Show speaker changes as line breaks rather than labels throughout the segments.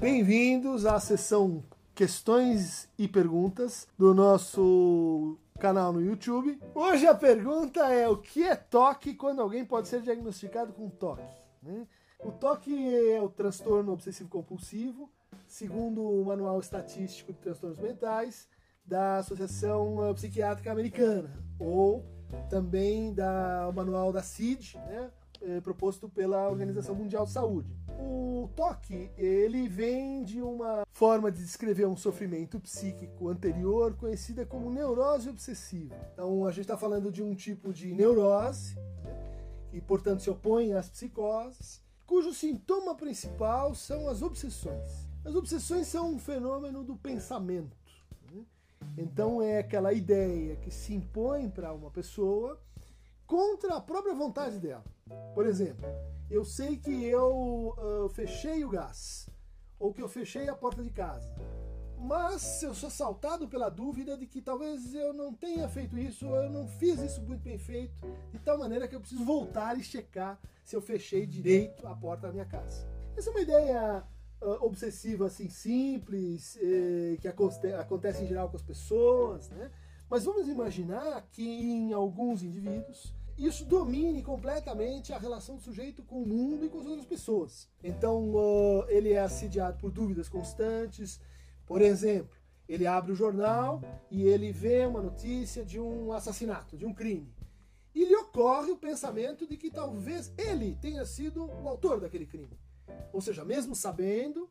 Bem-vindos à sessão Questões e Perguntas do nosso canal no YouTube. Hoje a pergunta é: o que é toque quando alguém pode ser diagnosticado com toque? Né? O toque é o transtorno obsessivo compulsivo, segundo o Manual Estatístico de Transtornos Mentais da Associação Psiquiátrica Americana, ou também da Manual da CID, né? É, proposto pela Organização Mundial de Saúde. O toque, ele vem de uma forma de descrever um sofrimento psíquico anterior conhecida como neurose obsessiva. Então a gente está falando de um tipo de neurose e, portanto, se opõe às psicoses, cujo sintoma principal são as obsessões. As obsessões são um fenômeno do pensamento. Né? Então é aquela ideia que se impõe para uma pessoa contra a própria vontade dela. Por exemplo, eu sei que eu uh, fechei o gás, ou que eu fechei a porta de casa, mas eu sou assaltado pela dúvida de que talvez eu não tenha feito isso, eu não fiz isso muito bem feito, de tal maneira que eu preciso voltar e checar se eu fechei direito a porta da minha casa. Essa é uma ideia uh, obsessiva assim simples, eh, que acontece em geral com as pessoas, né? Mas vamos imaginar que em alguns indivíduos isso domine completamente a relação do sujeito com o mundo e com as outras pessoas. Então, uh, ele é assediado por dúvidas constantes. Por exemplo, ele abre o jornal e ele vê uma notícia de um assassinato, de um crime. E lhe ocorre o pensamento de que talvez ele tenha sido o autor daquele crime. Ou seja, mesmo sabendo,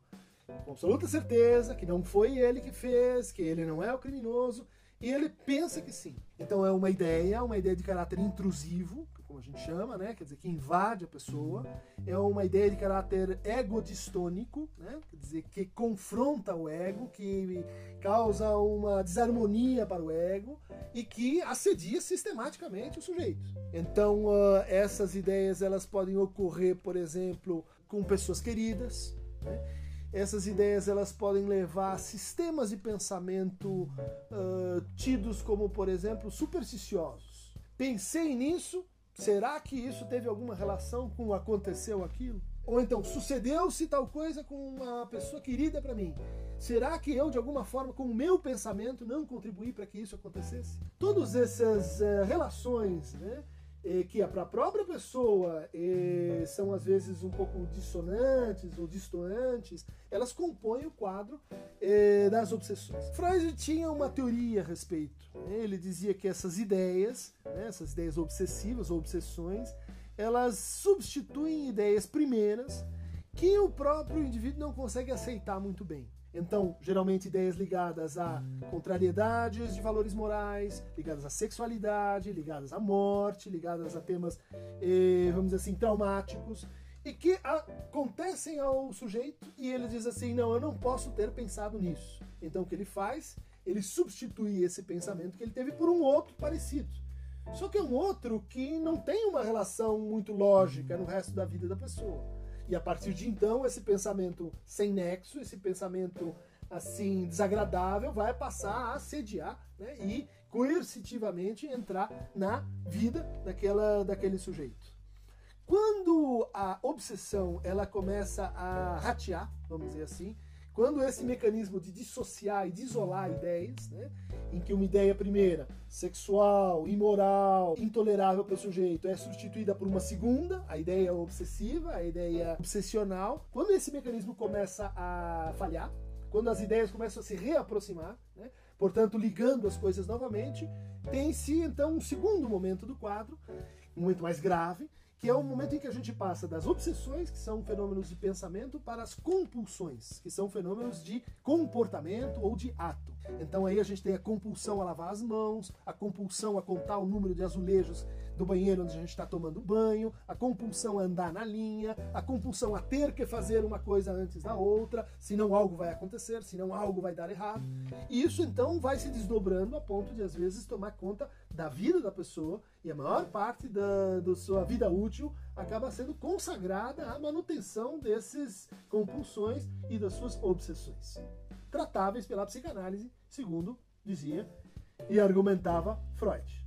com absoluta certeza, que não foi ele que fez, que ele não é o criminoso, e ele pensa que sim. Então é uma ideia, uma ideia de caráter intrusivo, como a gente chama, né? Quer dizer, que invade a pessoa. É uma ideia de caráter egodistônico, né? Quer dizer, que confronta o ego, que causa uma desarmonia para o ego e que assedia sistematicamente o sujeito. Então, uh, essas ideias elas podem ocorrer, por exemplo, com pessoas queridas, né? Essas ideias elas podem levar a sistemas de pensamento uh, tidos como, por exemplo, supersticiosos. Pensei nisso, será que isso teve alguma relação com aconteceu aquilo? Ou então, sucedeu-se tal coisa com uma pessoa querida para mim. Será que eu, de alguma forma, com o meu pensamento, não contribuí para que isso acontecesse? Todas essas uh, relações, né? Que para a própria pessoa são às vezes um pouco dissonantes ou distoantes, elas compõem o quadro das obsessões. Freud tinha uma teoria a respeito. Né? Ele dizia que essas ideias, né, essas ideias obsessivas ou obsessões, elas substituem ideias primeiras que o próprio indivíduo não consegue aceitar muito bem. Então, geralmente ideias ligadas a contrariedades de valores morais, ligadas à sexualidade, ligadas à morte, ligadas a temas, eh, vamos dizer assim, traumáticos, e que acontecem ao sujeito e ele diz assim: não, eu não posso ter pensado nisso. Então, o que ele faz? Ele substitui esse pensamento que ele teve por um outro parecido. Só que é um outro que não tem uma relação muito lógica no resto da vida da pessoa. E a partir de então, esse pensamento sem nexo, esse pensamento assim desagradável, vai passar a assediar né, e coercitivamente entrar na vida daquela, daquele sujeito. Quando a obsessão ela começa a ratear, vamos dizer assim, quando esse mecanismo de dissociar e de isolar ideias, né, em que uma ideia primeira, sexual, imoral, intolerável para o sujeito, é substituída por uma segunda, a ideia obsessiva, a ideia obsessional, quando esse mecanismo começa a falhar, quando as ideias começam a se reaproximar, né, portanto ligando as coisas novamente, tem-se então um segundo momento do quadro, um momento mais grave, que é o momento em que a gente passa das obsessões, que são fenômenos de pensamento, para as compulsões, que são fenômenos de comportamento ou de ato. Então aí a gente tem a compulsão a lavar as mãos, a compulsão a contar o número de azulejos do banheiro onde a gente está tomando banho, a compulsão a andar na linha, a compulsão a ter que fazer uma coisa antes da outra, senão algo vai acontecer, senão algo vai dar errado. E isso então vai se desdobrando a ponto de às vezes tomar conta da vida da pessoa e a maior parte da, da sua vida útil acaba sendo consagrada à manutenção desses compulsões e das suas obsessões, tratáveis pela psicanálise, segundo dizia e argumentava Freud.